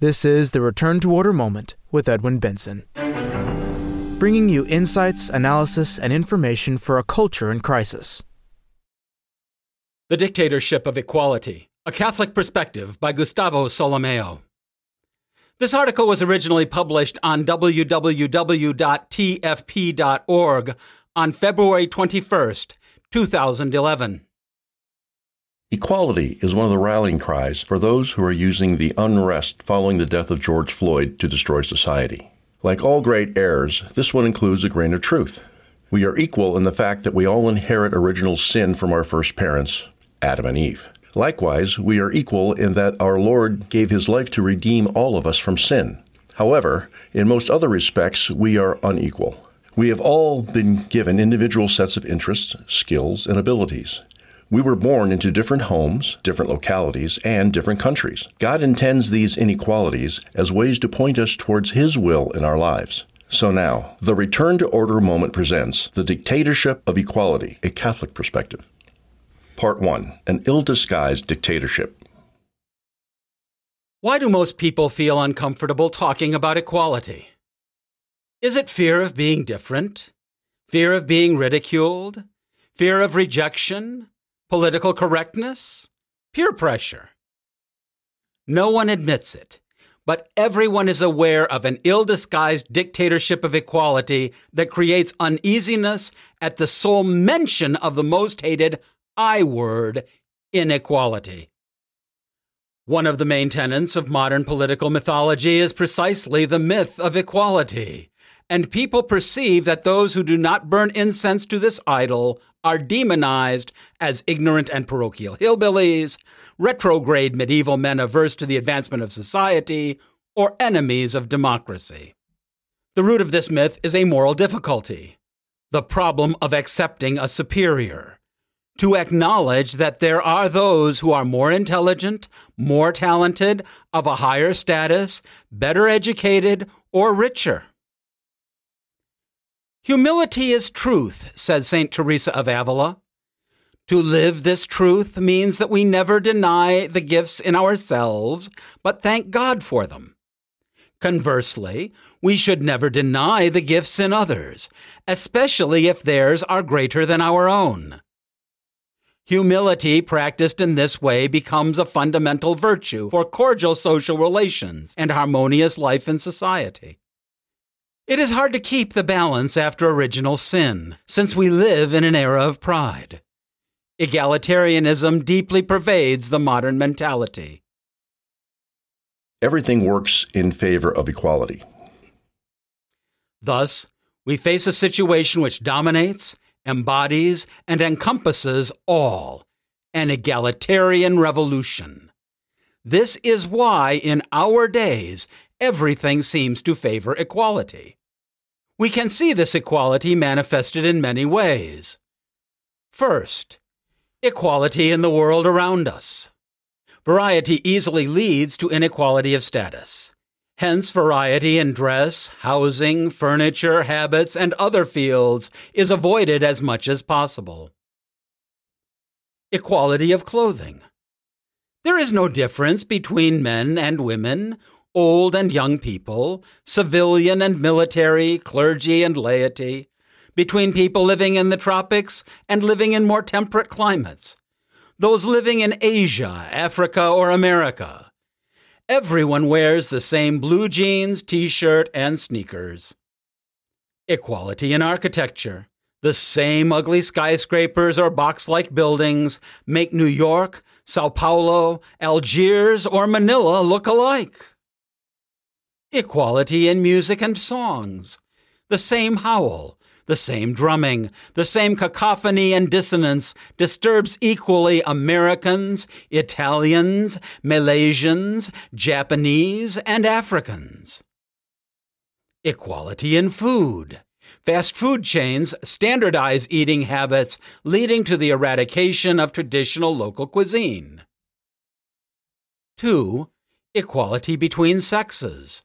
This is the Return to Order Moment with Edwin Benson, bringing you insights, analysis, and information for a culture in crisis. The Dictatorship of Equality A Catholic Perspective by Gustavo Solimeo. This article was originally published on www.tfp.org on February 21st, 2011. Equality is one of the rallying cries for those who are using the unrest following the death of George Floyd to destroy society. Like all great errors, this one includes a grain of truth. We are equal in the fact that we all inherit original sin from our first parents, Adam and Eve. Likewise, we are equal in that our Lord gave his life to redeem all of us from sin. However, in most other respects, we are unequal. We have all been given individual sets of interests, skills, and abilities. We were born into different homes, different localities, and different countries. God intends these inequalities as ways to point us towards His will in our lives. So now, the Return to Order moment presents The Dictatorship of Equality, a Catholic Perspective. Part 1 An Ill Disguised Dictatorship. Why do most people feel uncomfortable talking about equality? Is it fear of being different? Fear of being ridiculed? Fear of rejection? Political correctness? Peer pressure? No one admits it, but everyone is aware of an ill disguised dictatorship of equality that creates uneasiness at the sole mention of the most hated I word, inequality. One of the main tenets of modern political mythology is precisely the myth of equality and people perceive that those who do not burn incense to this idol are demonized as ignorant and parochial hillbillies, retrograde medieval men averse to the advancement of society, or enemies of democracy. The root of this myth is a moral difficulty the problem of accepting a superior. To acknowledge that there are those who are more intelligent, more talented, of a higher status, better educated, or richer. Humility is truth, says St. Teresa of Avila. To live this truth means that we never deny the gifts in ourselves, but thank God for them. Conversely, we should never deny the gifts in others, especially if theirs are greater than our own. Humility practiced in this way becomes a fundamental virtue for cordial social relations and harmonious life in society. It is hard to keep the balance after original sin, since we live in an era of pride. Egalitarianism deeply pervades the modern mentality. Everything works in favor of equality. Thus, we face a situation which dominates, embodies, and encompasses all an egalitarian revolution. This is why, in our days, everything seems to favor equality. We can see this equality manifested in many ways. First, equality in the world around us. Variety easily leads to inequality of status. Hence, variety in dress, housing, furniture, habits, and other fields is avoided as much as possible. Equality of clothing. There is no difference between men and women, old and young people, civilian and military, clergy and laity, between people living in the tropics and living in more temperate climates, those living in Asia, Africa, or America. Everyone wears the same blue jeans, t shirt, and sneakers. Equality in architecture. The same ugly skyscrapers or box like buildings make New York, Sao Paulo, Algiers, or Manila look alike. Equality in music and songs. The same howl, the same drumming, the same cacophony and dissonance disturbs equally Americans, Italians, Malaysians, Japanese, and Africans. Equality in food. Fast food chains standardize eating habits, leading to the eradication of traditional local cuisine. 2. Equality between sexes.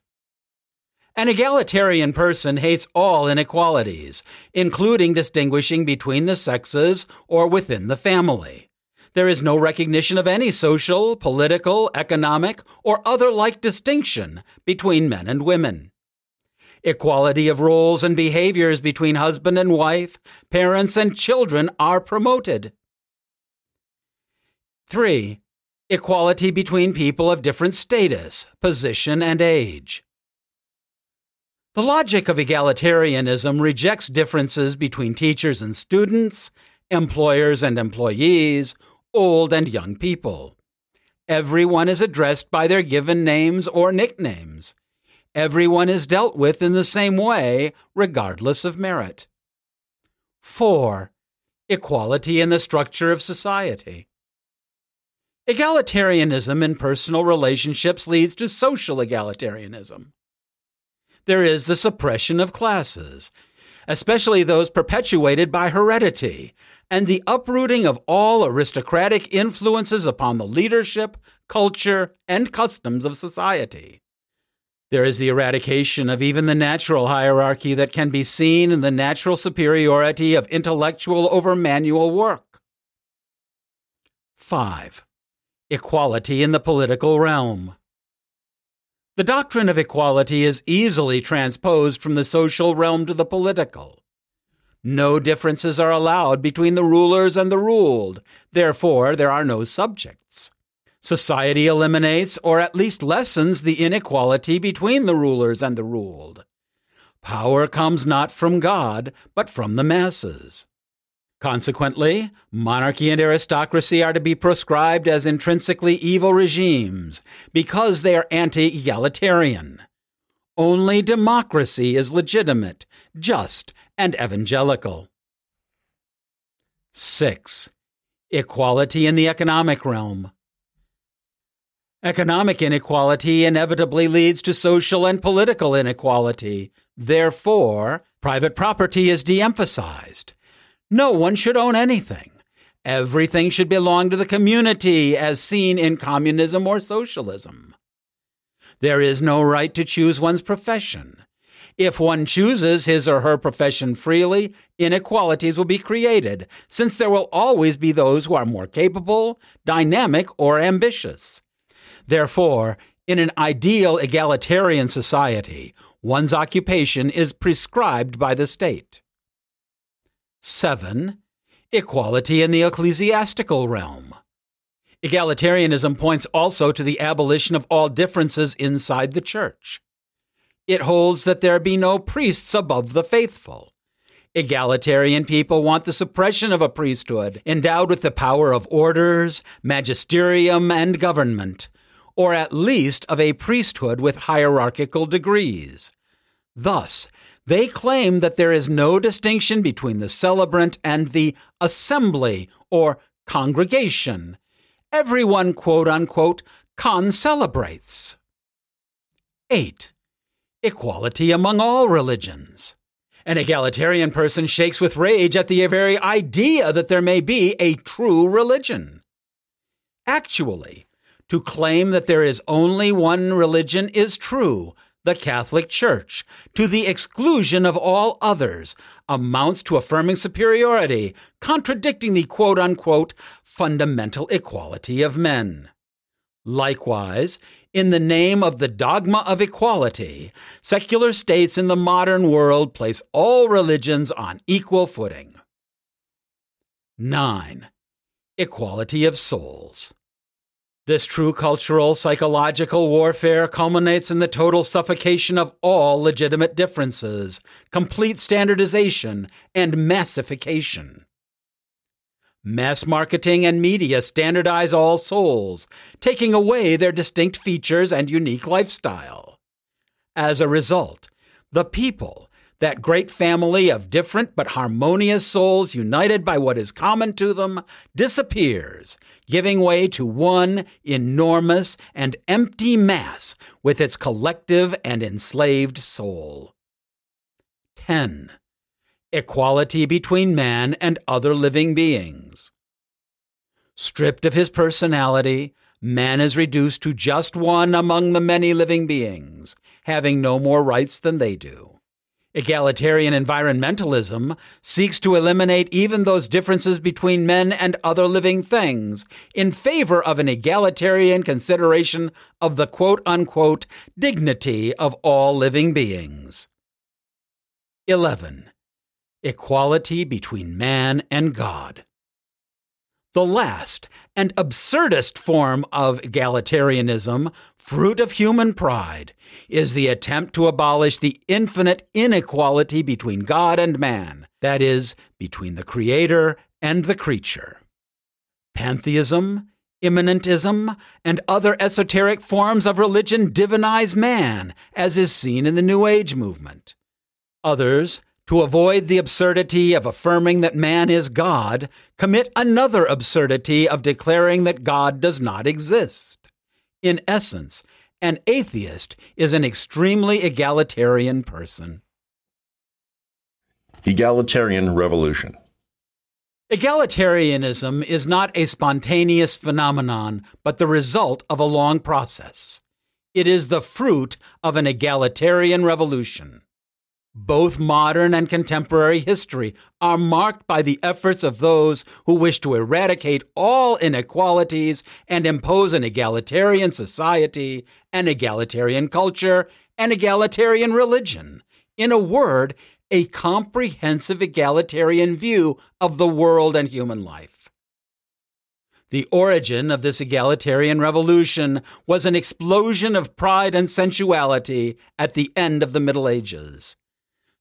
An egalitarian person hates all inequalities, including distinguishing between the sexes or within the family. There is no recognition of any social, political, economic, or other like distinction between men and women. Equality of roles and behaviors between husband and wife, parents and children are promoted. 3. Equality between people of different status, position, and age. The logic of egalitarianism rejects differences between teachers and students, employers and employees, old and young people. Everyone is addressed by their given names or nicknames. Everyone is dealt with in the same way, regardless of merit. 4. Equality in the structure of society. Egalitarianism in personal relationships leads to social egalitarianism. There is the suppression of classes, especially those perpetuated by heredity, and the uprooting of all aristocratic influences upon the leadership, culture, and customs of society. There is the eradication of even the natural hierarchy that can be seen in the natural superiority of intellectual over manual work. 5. Equality in the political realm. The doctrine of equality is easily transposed from the social realm to the political. No differences are allowed between the rulers and the ruled, therefore, there are no subjects. Society eliminates or at least lessens the inequality between the rulers and the ruled. Power comes not from God, but from the masses. Consequently, monarchy and aristocracy are to be proscribed as intrinsically evil regimes because they are anti egalitarian. Only democracy is legitimate, just, and evangelical. 6. Equality in the economic realm. Economic inequality inevitably leads to social and political inequality. Therefore, private property is de emphasized. No one should own anything. Everything should belong to the community, as seen in communism or socialism. There is no right to choose one's profession. If one chooses his or her profession freely, inequalities will be created, since there will always be those who are more capable, dynamic, or ambitious. Therefore, in an ideal egalitarian society, one's occupation is prescribed by the state. 7. Equality in the ecclesiastical realm. Egalitarianism points also to the abolition of all differences inside the church. It holds that there be no priests above the faithful. Egalitarian people want the suppression of a priesthood endowed with the power of orders, magisterium, and government, or at least of a priesthood with hierarchical degrees. Thus, they claim that there is no distinction between the celebrant and the assembly or congregation. Everyone, quote unquote, concelebrates. 8. Equality among all religions. An egalitarian person shakes with rage at the very idea that there may be a true religion. Actually, to claim that there is only one religion is true, the Catholic Church, to the exclusion of all others, amounts to affirming superiority, contradicting the quote unquote fundamental equality of men. Likewise, in the name of the dogma of equality, secular states in the modern world place all religions on equal footing. 9. Equality of souls. This true cultural psychological warfare culminates in the total suffocation of all legitimate differences, complete standardization, and massification. Mass marketing and media standardize all souls, taking away their distinct features and unique lifestyle. As a result, the people, that great family of different but harmonious souls united by what is common to them, disappears giving way to one enormous and empty mass with its collective and enslaved soul. 10. Equality between man and other living beings. Stripped of his personality, man is reduced to just one among the many living beings, having no more rights than they do. Egalitarian environmentalism seeks to eliminate even those differences between men and other living things in favor of an egalitarian consideration of the quote unquote dignity of all living beings. 11. Equality between man and God. The last and absurdest form of egalitarianism, fruit of human pride, is the attempt to abolish the infinite inequality between God and man, that is, between the Creator and the creature. Pantheism, immanentism, and other esoteric forms of religion divinize man, as is seen in the New Age movement. Others, to avoid the absurdity of affirming that man is God, commit another absurdity of declaring that God does not exist. In essence, an atheist is an extremely egalitarian person. Egalitarian Revolution Egalitarianism is not a spontaneous phenomenon, but the result of a long process. It is the fruit of an egalitarian revolution. Both modern and contemporary history are marked by the efforts of those who wish to eradicate all inequalities and impose an egalitarian society, an egalitarian culture, an egalitarian religion. In a word, a comprehensive egalitarian view of the world and human life. The origin of this egalitarian revolution was an explosion of pride and sensuality at the end of the Middle Ages.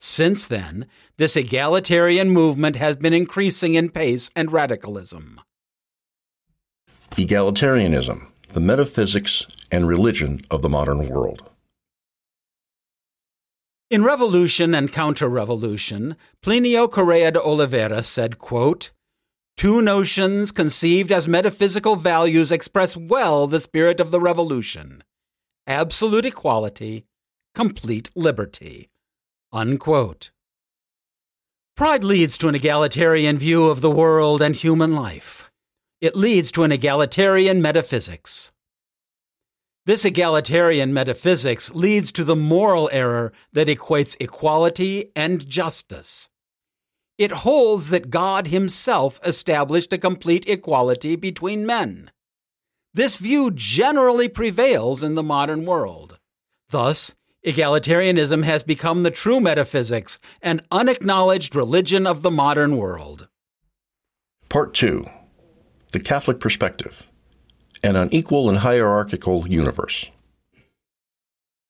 Since then, this egalitarian movement has been increasing in pace and radicalism. Egalitarianism, the metaphysics and religion of the modern world. In Revolution and Counter-Revolution, Plinio Correa de Oliveira said, quote, Two notions conceived as metaphysical values express well the spirit of the revolution absolute equality, complete liberty. Unquote. Pride leads to an egalitarian view of the world and human life. It leads to an egalitarian metaphysics. This egalitarian metaphysics leads to the moral error that equates equality and justice. It holds that God Himself established a complete equality between men. This view generally prevails in the modern world. Thus, Egalitarianism has become the true metaphysics and unacknowledged religion of the modern world. Part 2 The Catholic Perspective An Unequal and Hierarchical Universe.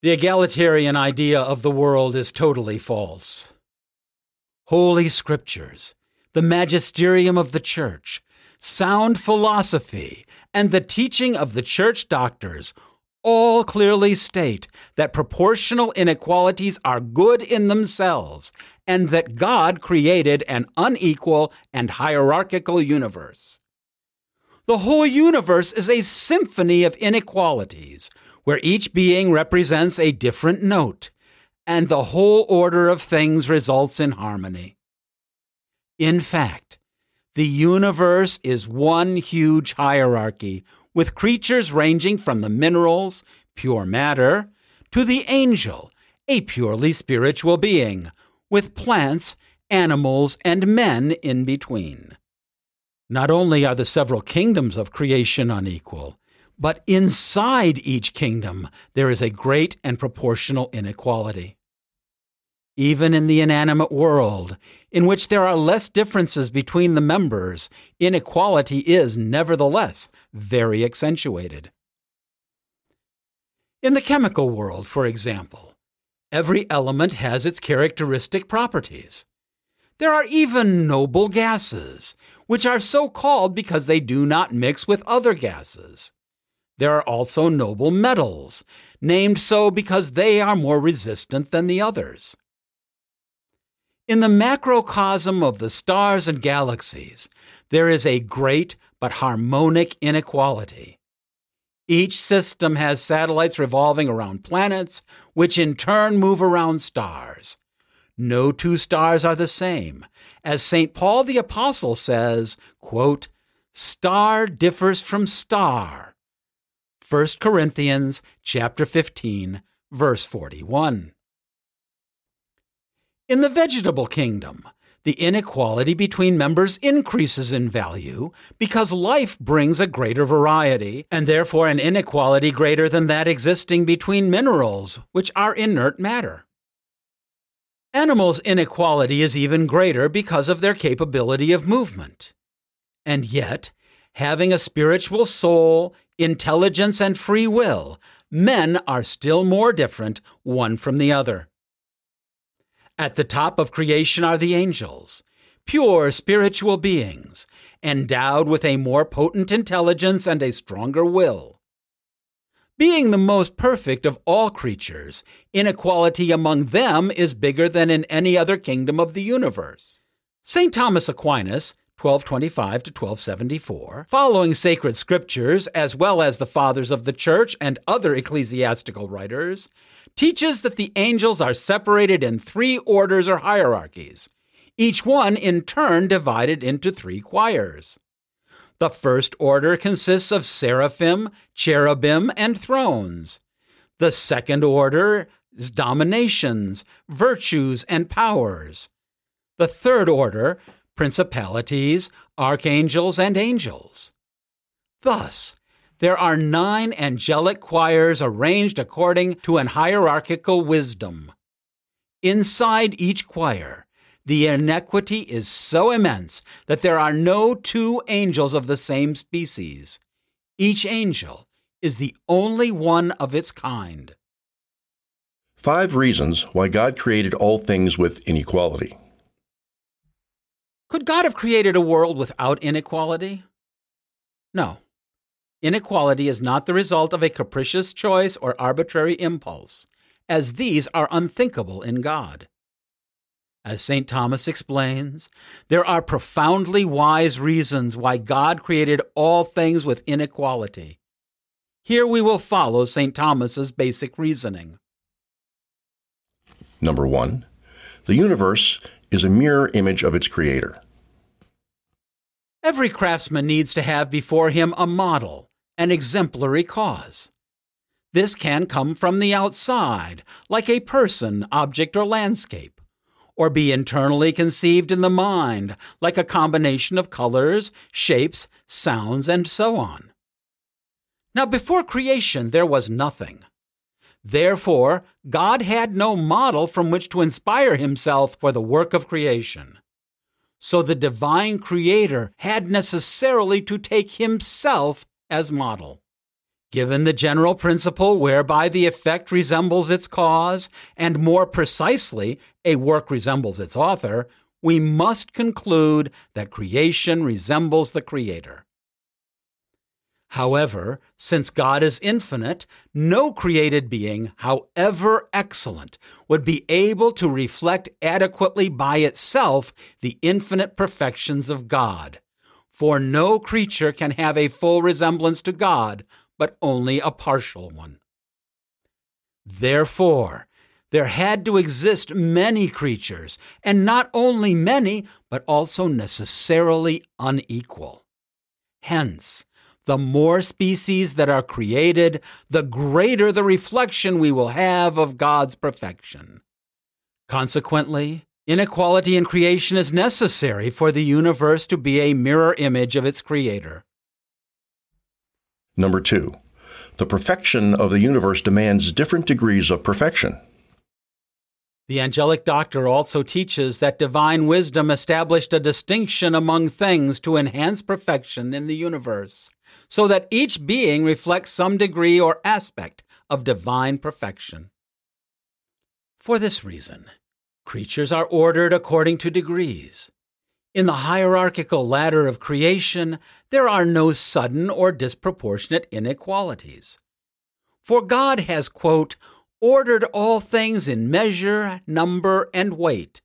The egalitarian idea of the world is totally false. Holy Scriptures, the magisterium of the Church, sound philosophy, and the teaching of the Church doctors all clearly state that proportional inequalities are good in themselves and that God created an unequal and hierarchical universe. The whole universe is a symphony of inequalities, where each being represents a different note, and the whole order of things results in harmony. In fact, the universe is one huge hierarchy with creatures ranging from the minerals, pure matter, to the angel, a purely spiritual being, with plants, animals, and men in between. Not only are the several kingdoms of creation unequal, but inside each kingdom there is a great and proportional inequality. Even in the inanimate world, in which there are less differences between the members, inequality is nevertheless very accentuated. In the chemical world, for example, every element has its characteristic properties. There are even noble gases, which are so called because they do not mix with other gases. There are also noble metals, named so because they are more resistant than the others. In the macrocosm of the stars and galaxies, there is a great but harmonic inequality. Each system has satellites revolving around planets, which in turn move around stars. No two stars are the same. As St. Paul the Apostle says, quote, star differs from star. 1 Corinthians chapter 15, verse 41. In the vegetable kingdom, the inequality between members increases in value because life brings a greater variety, and therefore an inequality greater than that existing between minerals, which are inert matter. Animals' inequality is even greater because of their capability of movement. And yet, having a spiritual soul, intelligence, and free will, men are still more different one from the other. At the top of creation are the angels, pure spiritual beings, endowed with a more potent intelligence and a stronger will. Being the most perfect of all creatures, inequality among them is bigger than in any other kingdom of the universe. St. Thomas Aquinas 1225 to 1274, following sacred scriptures as well as the fathers of the church and other ecclesiastical writers, teaches that the angels are separated in three orders or hierarchies, each one in turn divided into three choirs. The first order consists of seraphim, cherubim, and thrones. The second order is dominations, virtues, and powers. The third order principalities, archangels, and angels. Thus, there are nine angelic choirs arranged according to an hierarchical wisdom. Inside each choir, the inequity is so immense that there are no two angels of the same species. Each angel is the only one of its kind. Five reasons why God created all things with inequality. Could God have created a world without inequality? No. Inequality is not the result of a capricious choice or arbitrary impulse, as these are unthinkable in God. As St. Thomas explains, there are profoundly wise reasons why God created all things with inequality. Here we will follow St. Thomas's basic reasoning. Number one, the universe is a mirror image of its creator. Every craftsman needs to have before him a model, an exemplary cause. This can come from the outside, like a person, object, or landscape, or be internally conceived in the mind, like a combination of colors, shapes, sounds, and so on. Now, before creation, there was nothing. Therefore, God had no model from which to inspire himself for the work of creation. So the divine creator had necessarily to take himself as model. Given the general principle whereby the effect resembles its cause, and more precisely, a work resembles its author, we must conclude that creation resembles the creator. However, since God is infinite, no created being, however excellent, would be able to reflect adequately by itself the infinite perfections of God. For no creature can have a full resemblance to God, but only a partial one. Therefore, there had to exist many creatures, and not only many, but also necessarily unequal. Hence, the more species that are created, the greater the reflection we will have of God's perfection. Consequently, inequality in creation is necessary for the universe to be a mirror image of its creator. Number two, the perfection of the universe demands different degrees of perfection. The angelic doctor also teaches that divine wisdom established a distinction among things to enhance perfection in the universe so that each being reflects some degree or aspect of divine perfection. For this reason, creatures are ordered according to degrees. In the hierarchical ladder of creation, there are no sudden or disproportionate inequalities. For God has, quote, ordered all things in measure, number, and weight.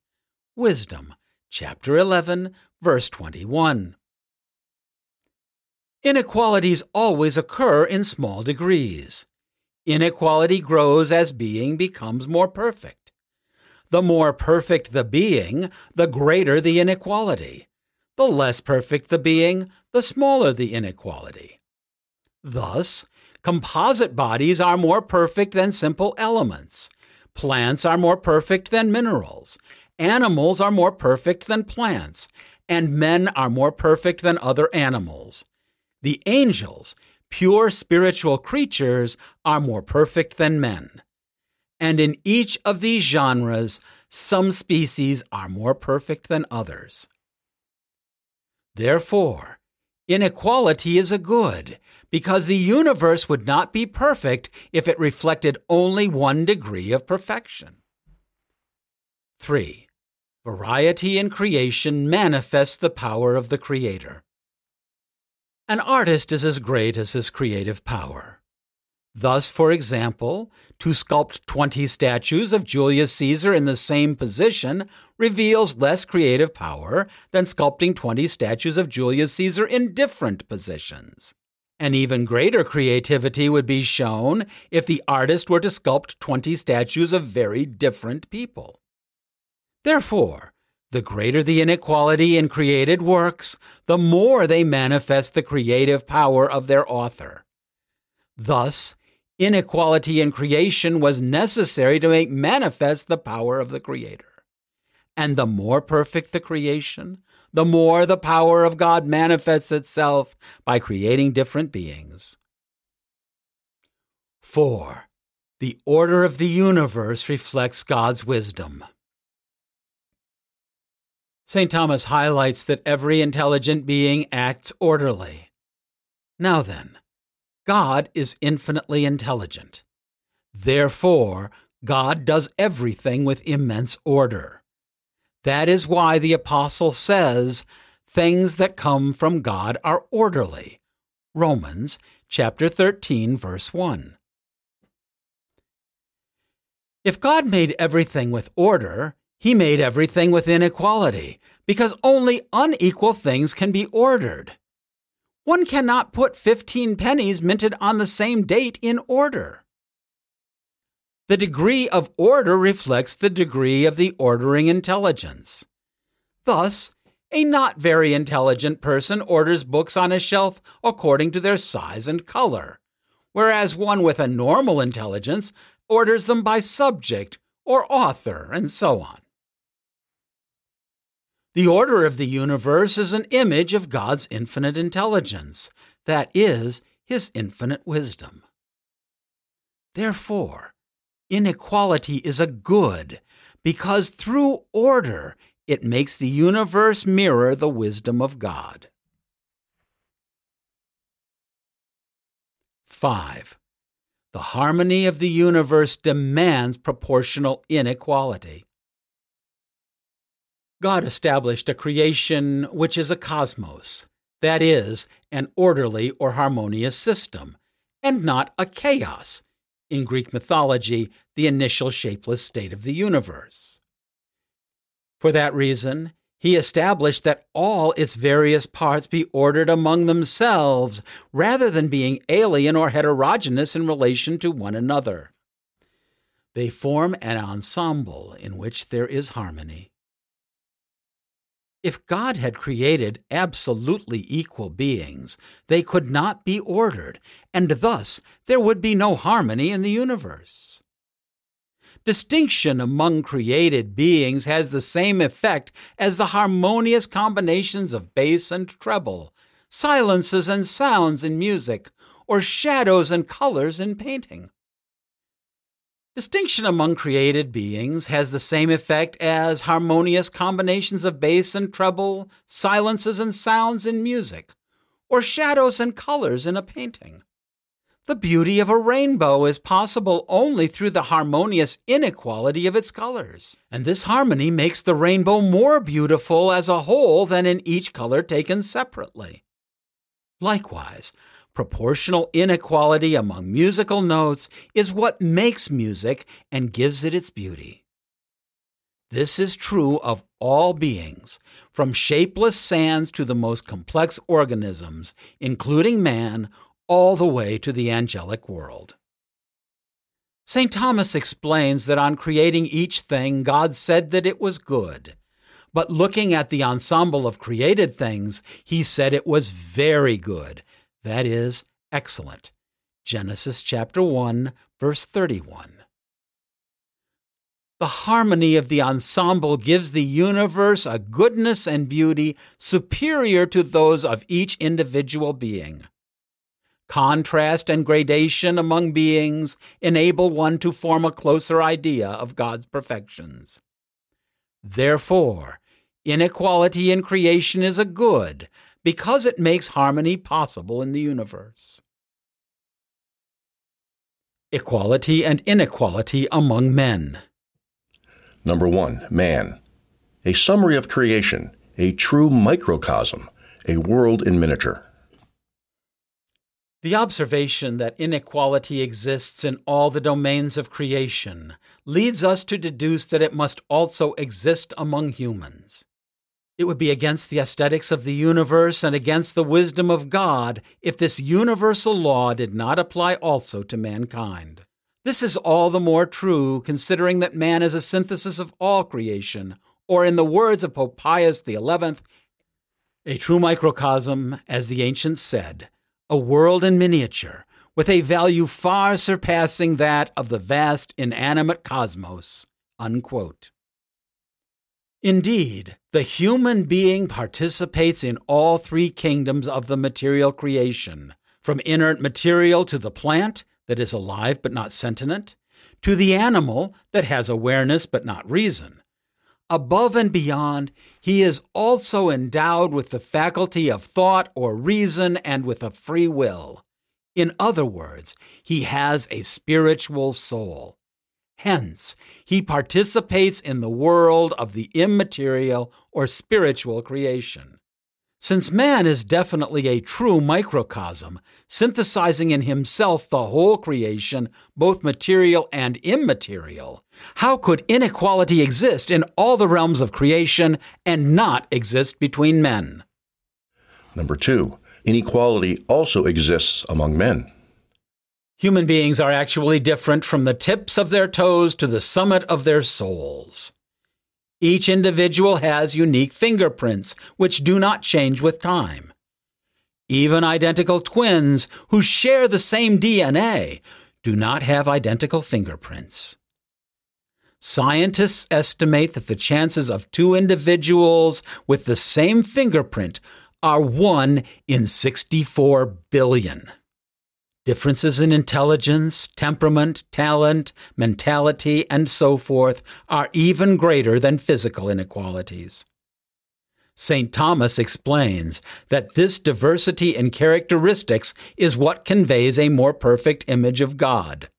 Wisdom, chapter 11, verse 21. Inequalities always occur in small degrees. Inequality grows as being becomes more perfect. The more perfect the being, the greater the inequality. The less perfect the being, the smaller the inequality. Thus, composite bodies are more perfect than simple elements. Plants are more perfect than minerals, animals are more perfect than plants, and men are more perfect than other animals. The angels, pure spiritual creatures, are more perfect than men. And in each of these genres, some species are more perfect than others. Therefore, inequality is a good, because the universe would not be perfect if it reflected only one degree of perfection. 3. Variety in creation manifests the power of the Creator. An artist is as great as his creative power. Thus, for example, to sculpt 20 statues of Julius Caesar in the same position reveals less creative power than sculpting 20 statues of Julius Caesar in different positions. An even greater creativity would be shown if the artist were to sculpt 20 statues of very different people. Therefore, the greater the inequality in created works, the more they manifest the creative power of their author. Thus, inequality in creation was necessary to make manifest the power of the Creator. And the more perfect the creation, the more the power of God manifests itself by creating different beings. 4. The order of the universe reflects God's wisdom. St. Thomas highlights that every intelligent being acts orderly. Now then, God is infinitely intelligent. Therefore, God does everything with immense order. That is why the apostle says, things that come from God are orderly. Romans chapter 13 verse 1. If God made everything with order, he made everything with inequality, because only unequal things can be ordered. One cannot put 15 pennies minted on the same date in order. The degree of order reflects the degree of the ordering intelligence. Thus, a not very intelligent person orders books on a shelf according to their size and color, whereas one with a normal intelligence orders them by subject or author and so on. The order of the universe is an image of God's infinite intelligence, that is, his infinite wisdom. Therefore, inequality is a good, because through order it makes the universe mirror the wisdom of God. 5. The harmony of the universe demands proportional inequality. God established a creation which is a cosmos, that is, an orderly or harmonious system, and not a chaos, in Greek mythology, the initial shapeless state of the universe. For that reason, he established that all its various parts be ordered among themselves, rather than being alien or heterogeneous in relation to one another. They form an ensemble in which there is harmony. If God had created absolutely equal beings, they could not be ordered, and thus there would be no harmony in the universe. Distinction among created beings has the same effect as the harmonious combinations of bass and treble, silences and sounds in music, or shadows and colors in painting. Distinction among created beings has the same effect as harmonious combinations of bass and treble, silences and sounds in music, or shadows and colors in a painting. The beauty of a rainbow is possible only through the harmonious inequality of its colors. And this harmony makes the rainbow more beautiful as a whole than in each color taken separately. Likewise, Proportional inequality among musical notes is what makes music and gives it its beauty. This is true of all beings, from shapeless sands to the most complex organisms, including man, all the way to the angelic world. St. Thomas explains that on creating each thing, God said that it was good. But looking at the ensemble of created things, he said it was very good, that is, excellent. Genesis chapter 1, verse 31. The harmony of the ensemble gives the universe a goodness and beauty superior to those of each individual being. Contrast and gradation among beings enable one to form a closer idea of God's perfections. Therefore, inequality in creation is a good because it makes harmony possible in the universe. Equality and inequality among men. Number one, man. A summary of creation, a true microcosm, a world in miniature. The observation that inequality exists in all the domains of creation leads us to deduce that it must also exist among humans. It would be against the aesthetics of the universe and against the wisdom of God if this universal law did not apply also to mankind. This is all the more true considering that man is a synthesis of all creation, or in the words of Pope Pius XI, a true microcosm, as the ancients said, a world in miniature, with a value far surpassing that of the vast inanimate cosmos. Unquote. Indeed, the human being participates in all three kingdoms of the material creation, from inert material to the plant that is alive but not sentient, to the animal that has awareness but not reason, Above and beyond, he is also endowed with the faculty of thought or reason and with a free will. In other words, he has a spiritual soul. Hence, he participates in the world of the immaterial or spiritual creation. Since man is definitely a true microcosm, synthesizing in himself the whole creation, both material and immaterial, how could inequality exist in all the realms of creation and not exist between men? Number two, inequality also exists among men. Human beings are actually different from the tips of their toes to the summit of their souls. Each individual has unique fingerprints, which do not change with time. Even identical twins who share the same DNA do not have identical fingerprints. Scientists estimate that the chances of two individuals with the same fingerprint are 1 in 64 billion. Differences in intelligence, temperament, talent, mentality, and so forth are even greater than physical inequalities. St. Thomas explains that this diversity in characteristics is what conveys a more perfect image of God.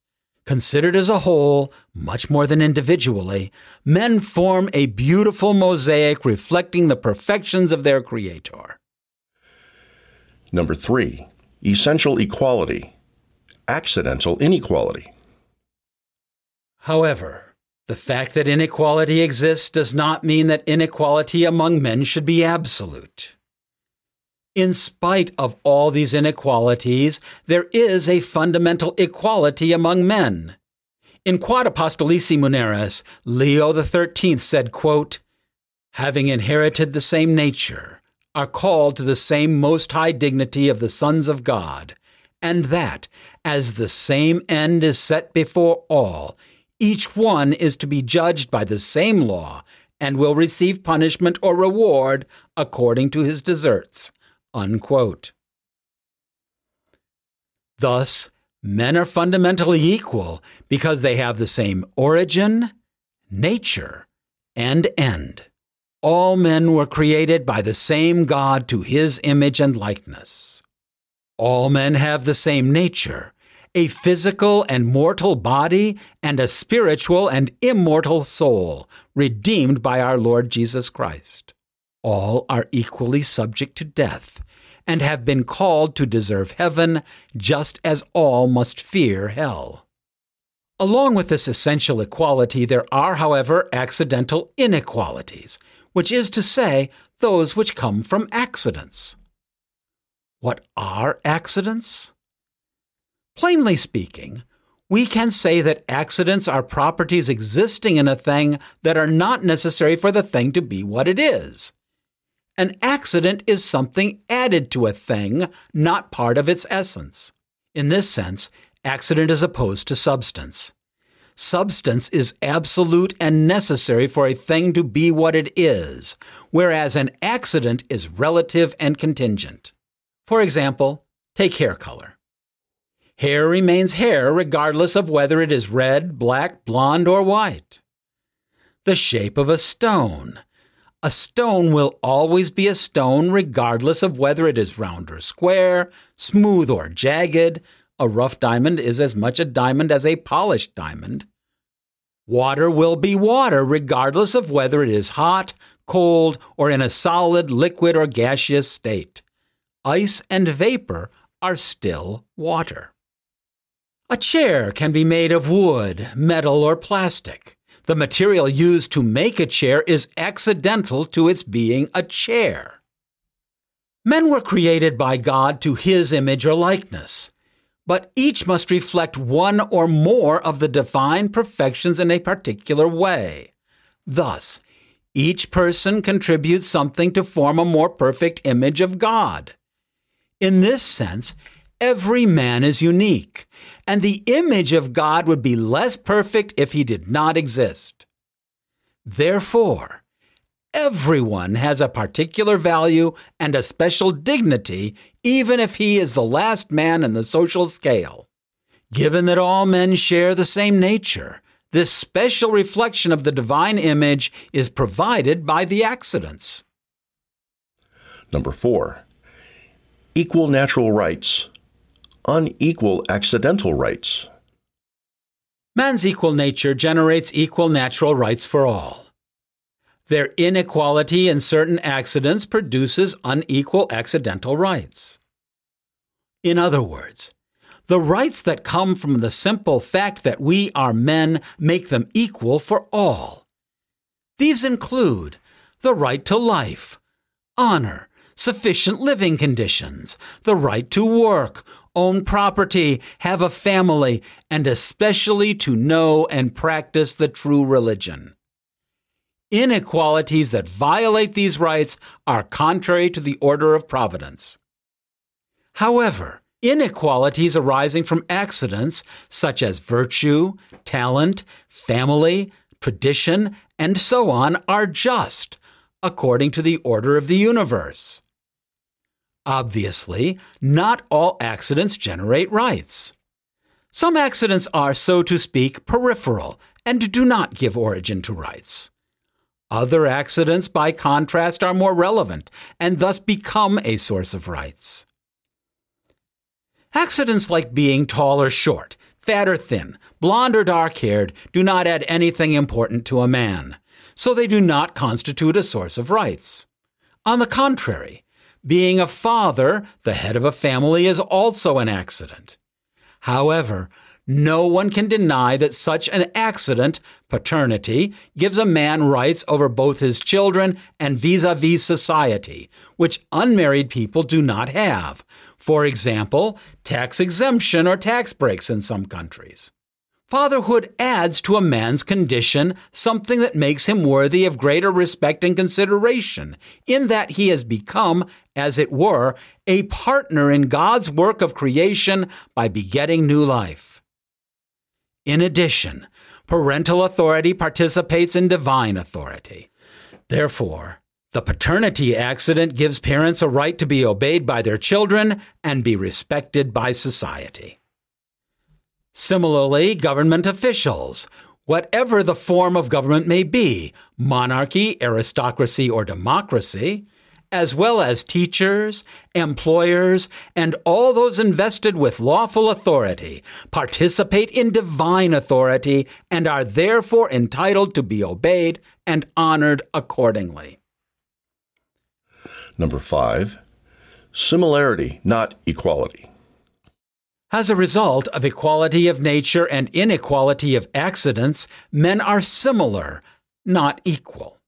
Considered as a whole, much more than individually, men form a beautiful mosaic reflecting the perfections of their Creator. Number three, essential equality accidental inequality. However, the fact that inequality exists does not mean that inequality among men should be absolute. In spite of all these inequalities, there is a fundamental equality among men. In Quod Apostolici Muneris, Leo XIII said, quote, Having inherited the same nature, are called to the same most high dignity of the sons of God, and that, as the same end is set before all, each one is to be judged by the same law and will receive punishment or reward according to his deserts. Unquote. Thus, men are fundamentally equal because they have the same origin, nature, and end. All men were created by the same God to his image and likeness. All men have the same nature, a physical and mortal body, and a spiritual and immortal soul, redeemed by our Lord Jesus Christ. All are equally subject to death, and have been called to deserve heaven, just as all must fear hell. Along with this essential equality, there are, however, accidental inequalities, which is to say, those which come from accidents. What are accidents? Plainly speaking, we can say that accidents are properties existing in a thing that are not necessary for the thing to be what it is. An accident is something added to a thing, not part of its essence. In this sense, accident is opposed to substance. substance is absolute and necessary for a thing to be what it is, whereas an accident is relative and contingent. For example, take hair color. Hair remains hair regardless of whether it is red, black, blonde, or white. The shape of a stone. A stone will always be a stone regardless of whether it is round or square, smooth or jagged. A rough diamond is as much a diamond as a polished diamond. Water will be water regardless of whether it is hot, cold, or in a solid, liquid, or gaseous state. Ice and vapor are still water. A chair can be made of wood, metal, or plastic. The material used to make a chair is accidental to its being a chair. Men were created by God to his image or likeness, but each must reflect one or more of the divine perfections in a particular way. Thus, each person contributes something to form a more perfect image of God. In this sense, every man is unique, and the image of God would be less perfect if he did not exist. Therefore, everyone has a particular value and a special dignity, even if he is the last man in the social scale. Given that all men share the same nature, this special reflection of the divine image is provided by the accidents. Number four, equal natural rights unequal accidental rights. Man's equal nature generates equal natural rights for all. Their inequality in certain accidents produces unequal accidental rights. In other words, the rights that come from the simple fact that we are men make them equal for all. These include the right to life, honor, sufficient living conditions, the right to work, own property, have a family, and especially to know and practice the true religion. Inequalities that violate these rights are contrary to the order of providence. However, inequalities arising from accidents such as virtue, talent, family, tradition, and so on are just, according to the order of the universe. Obviously, not all accidents generate rights. Some accidents are, so to speak, peripheral and do not give origin to rights. Other accidents, by contrast, are more relevant and thus become a source of rights. Accidents like being tall or short, fat or thin, blond or dark haired do not add anything important to a man, so they do not constitute a source of rights. On the contrary, being a father, the head of a family, is also an accident. However, no one can deny that such an accident, paternity, gives a man rights over both his children and vis a vis society, which unmarried people do not have. For example, tax exemption or tax breaks in some countries. Fatherhood adds to a man's condition something that makes him worthy of greater respect and consideration, in that he has become, as it were, a partner in God's work of creation by begetting new life. In addition, parental authority participates in divine authority. Therefore, the paternity accident gives parents a right to be obeyed by their children and be respected by society. Similarly, government officials, whatever the form of government may be monarchy, aristocracy, or democracy as well as teachers, employers, and all those invested with lawful authority, participate in divine authority and are therefore entitled to be obeyed and honored accordingly. Number five, similarity, not equality. As a result of equality of nature and inequality of accidents, men are similar, not equal.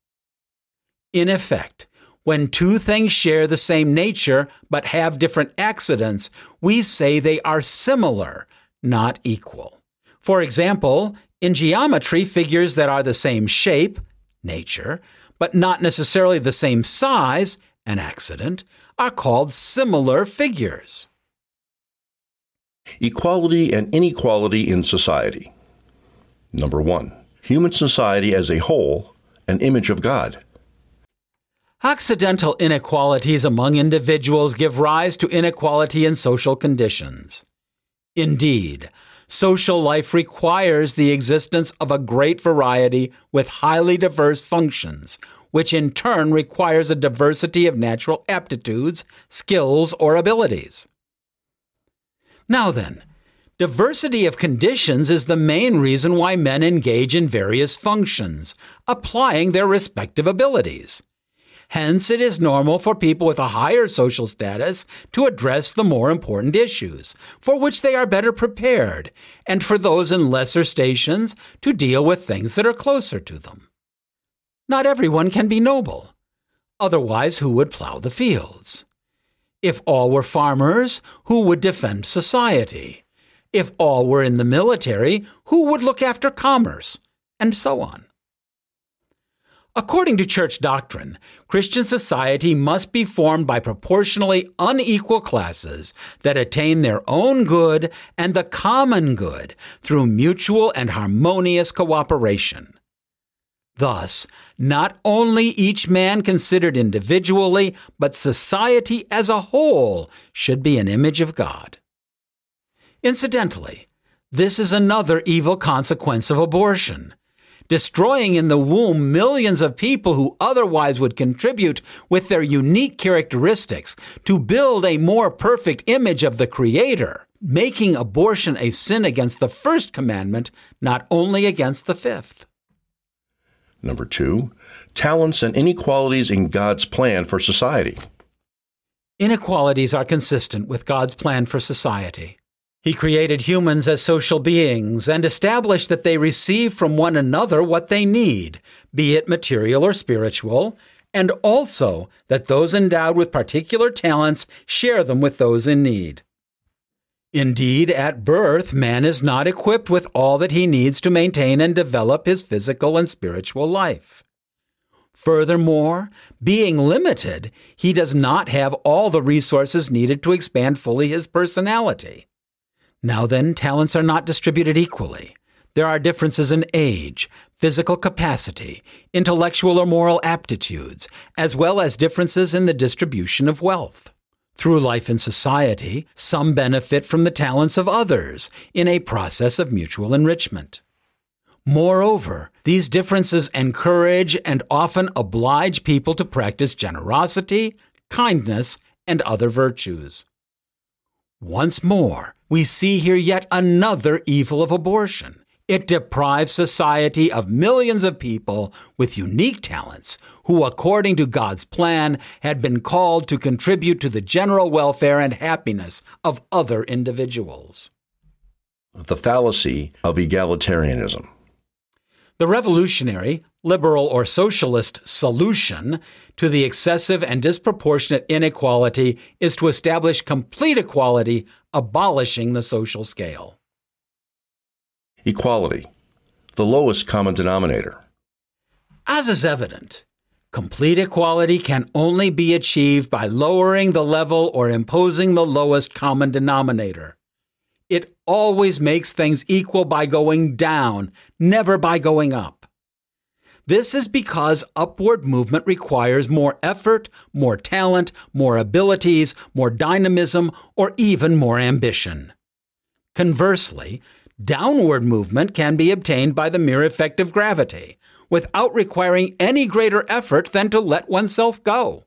In effect, when two things share the same nature but have different accidents, we say they are similar, not equal. For example, in geometry, figures that are the same shape, nature, but not necessarily the same size, an accident, are called similar figures. Equality and inequality in society. Number one, human society as a whole, an image of God. Accidental inequalities among individuals give rise to inequality in social conditions. Indeed, social life requires the existence of a great variety with highly diverse functions, which in turn requires a diversity of natural aptitudes, skills, or abilities. Now then, diversity of conditions is the main reason why men engage in various functions, applying their respective abilities. Hence, it is normal for people with a higher social status to address the more important issues, for which they are better prepared, and for those in lesser stations to deal with things that are closer to them. Not everyone can be noble. Otherwise, who would plow the fields? If all were farmers, who would defend society? If all were in the military, who would look after commerce? And so on. According to church doctrine, Christian society must be formed by proportionally unequal classes that attain their own good and the common good through mutual and harmonious cooperation. Thus, not only each man considered individually, but society as a whole should be an image of God. Incidentally, this is another evil consequence of abortion destroying in the womb millions of people who otherwise would contribute with their unique characteristics to build a more perfect image of the Creator, making abortion a sin against the first commandment, not only against the fifth. Number two, talents and inequalities in God's plan for society. Inequalities are consistent with God's plan for society. He created humans as social beings and established that they receive from one another what they need, be it material or spiritual, and also that those endowed with particular talents share them with those in need. Indeed, at birth, man is not equipped with all that he needs to maintain and develop his physical and spiritual life. Furthermore, being limited, he does not have all the resources needed to expand fully his personality. Now then, talents are not distributed equally. There are differences in age, physical capacity, intellectual or moral aptitudes, as well as differences in the distribution of wealth. Through life in society, some benefit from the talents of others in a process of mutual enrichment. Moreover, these differences encourage and often oblige people to practice generosity, kindness, and other virtues. Once more, we see here yet another evil of abortion. It deprives society of millions of people with unique talents who, according to God's plan, had been called to contribute to the general welfare and happiness of other individuals. The fallacy of egalitarianism. The revolutionary, liberal, or socialist solution to the excessive and disproportionate inequality is to establish complete equality, abolishing the social scale. Equality, the lowest common denominator. As is evident, complete equality can only be achieved by lowering the level or imposing the lowest common denominator. It always makes things equal by going down, never by going up. This is because upward movement requires more effort, more talent, more abilities, more dynamism, or even more ambition. Conversely, downward movement can be obtained by the mere effect of gravity, without requiring any greater effort than to let oneself go.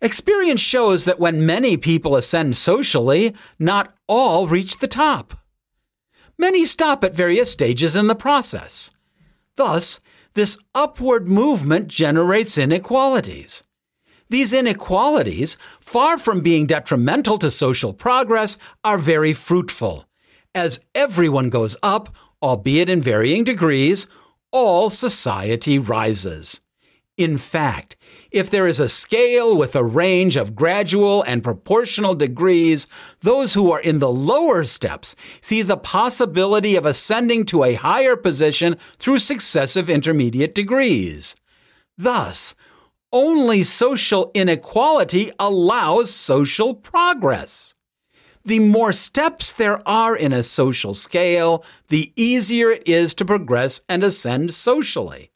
Experience shows that when many people ascend socially, not all reach the top. Many stop at various stages in the process. Thus, this upward movement generates inequalities. These inequalities, far from being detrimental to social progress, are very fruitful. As everyone goes up, albeit in varying degrees, all society rises. In fact, if there is a scale with a range of gradual and proportional degrees, those who are in the lower steps see the possibility of ascending to a higher position through successive intermediate degrees. Thus, only social inequality allows social progress. The more steps there are in a social scale, the easier it is to progress and ascend socially.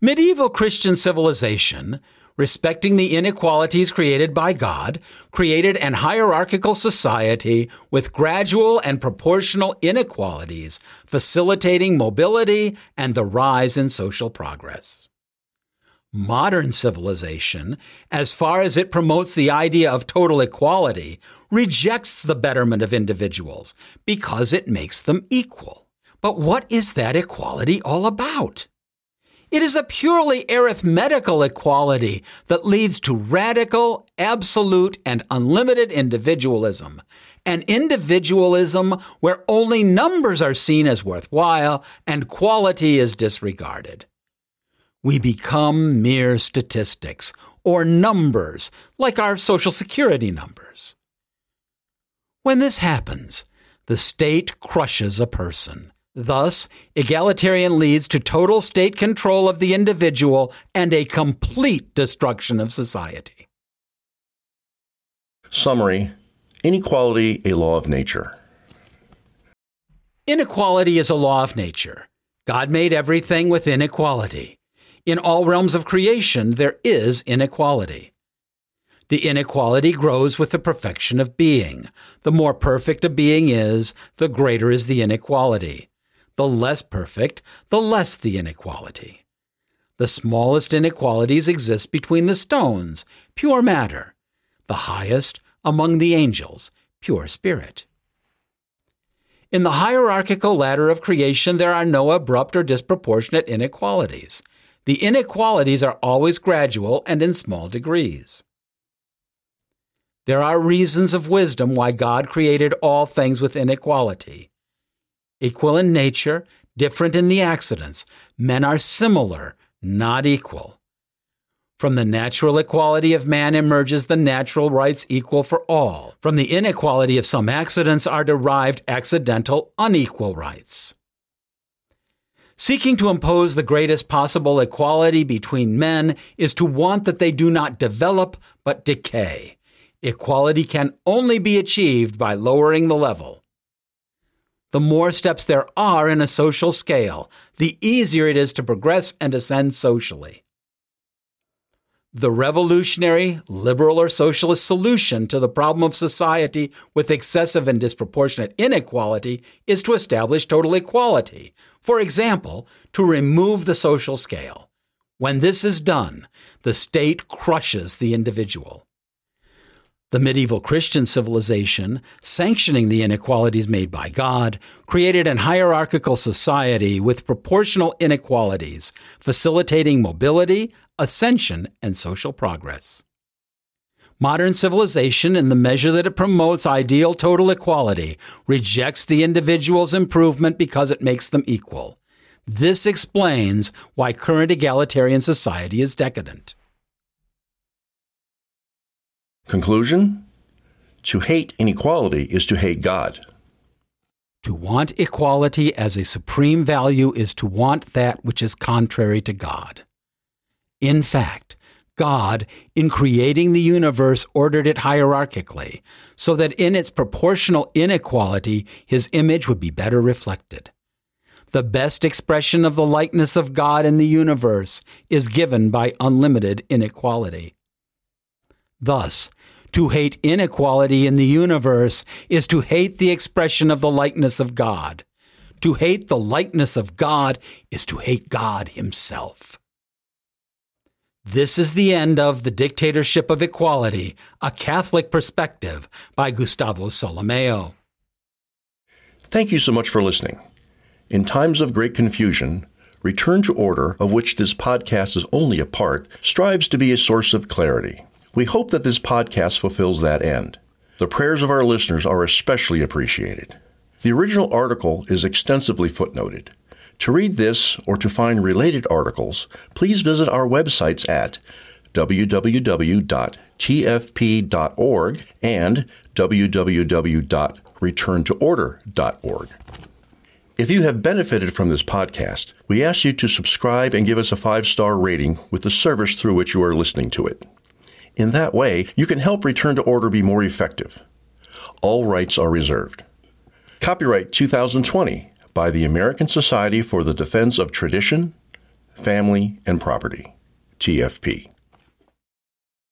Medieval Christian civilization, respecting the inequalities created by God, created an hierarchical society with gradual and proportional inequalities, facilitating mobility and the rise in social progress. Modern civilization, as far as it promotes the idea of total equality, rejects the betterment of individuals because it makes them equal. But what is that equality all about? It is a purely arithmetical equality that leads to radical, absolute, and unlimited individualism. An individualism where only numbers are seen as worthwhile and quality is disregarded we become mere statistics or numbers, like our Social Security numbers. When this happens, the state crushes a person. Thus, egalitarian leads to total state control of the individual and a complete destruction of society. Summary Inequality, a law of nature. Inequality is a law of nature. God made everything with inequality. In all realms of creation, there is inequality. The inequality grows with the perfection of being. The more perfect a being is, the greater is the inequality. The less perfect, the less the inequality. The smallest inequalities exist between the stones, pure matter. The highest, among the angels, pure spirit. In the hierarchical ladder of creation, there are no abrupt or disproportionate inequalities. The inequalities are always gradual and in small degrees. There are reasons of wisdom why God created all things with inequality. Equal in nature, different in the accidents, men are similar, not equal. From the natural equality of man emerges the natural rights equal for all. From the inequality of some accidents are derived accidental unequal rights. Seeking to impose the greatest possible equality between men is to want that they do not develop but decay. Equality can only be achieved by lowering the level. The more steps there are in a social scale, the easier it is to progress and ascend socially. The revolutionary, liberal, or socialist solution to the problem of society with excessive and disproportionate inequality is to establish total equality, for example, to remove the social scale. When this is done, the state crushes the individual. The medieval Christian civilization, sanctioning the inequalities made by God, created an hierarchical society with proportional inequalities, facilitating mobility, ascension, and social progress. Modern civilization, in the measure that it promotes ideal total equality, rejects the individual's improvement because it makes them equal. This explains why current egalitarian society is decadent. Conclusion To hate inequality is to hate God. To want equality as a supreme value is to want that which is contrary to God. In fact, God, in creating the universe, ordered it hierarchically, so that in its proportional inequality, his image would be better reflected. The best expression of the likeness of God in the universe is given by unlimited inequality. Thus, to hate inequality in the universe is to hate the expression of the likeness of God. To hate the likeness of God is to hate God Himself. This is the end of The Dictatorship of Equality, a Catholic Perspective by Gustavo Solimeo. Thank you so much for listening. In times of great confusion, Return to Order, of which this podcast is only a part, strives to be a source of clarity. We hope that this podcast fulfills that end. The prayers of our listeners are especially appreciated. The original article is extensively footnoted. To read this or to find related articles, please visit our websites at www.tfp.org and www.returntoorder.org. If you have benefited from this podcast, we ask you to subscribe and give us a five star rating with the service through which you are listening to it. In that way, you can help return to order be more effective. All rights are reserved. Copyright 2020 by the American Society for the Defense of Tradition, Family, and Property, TFP.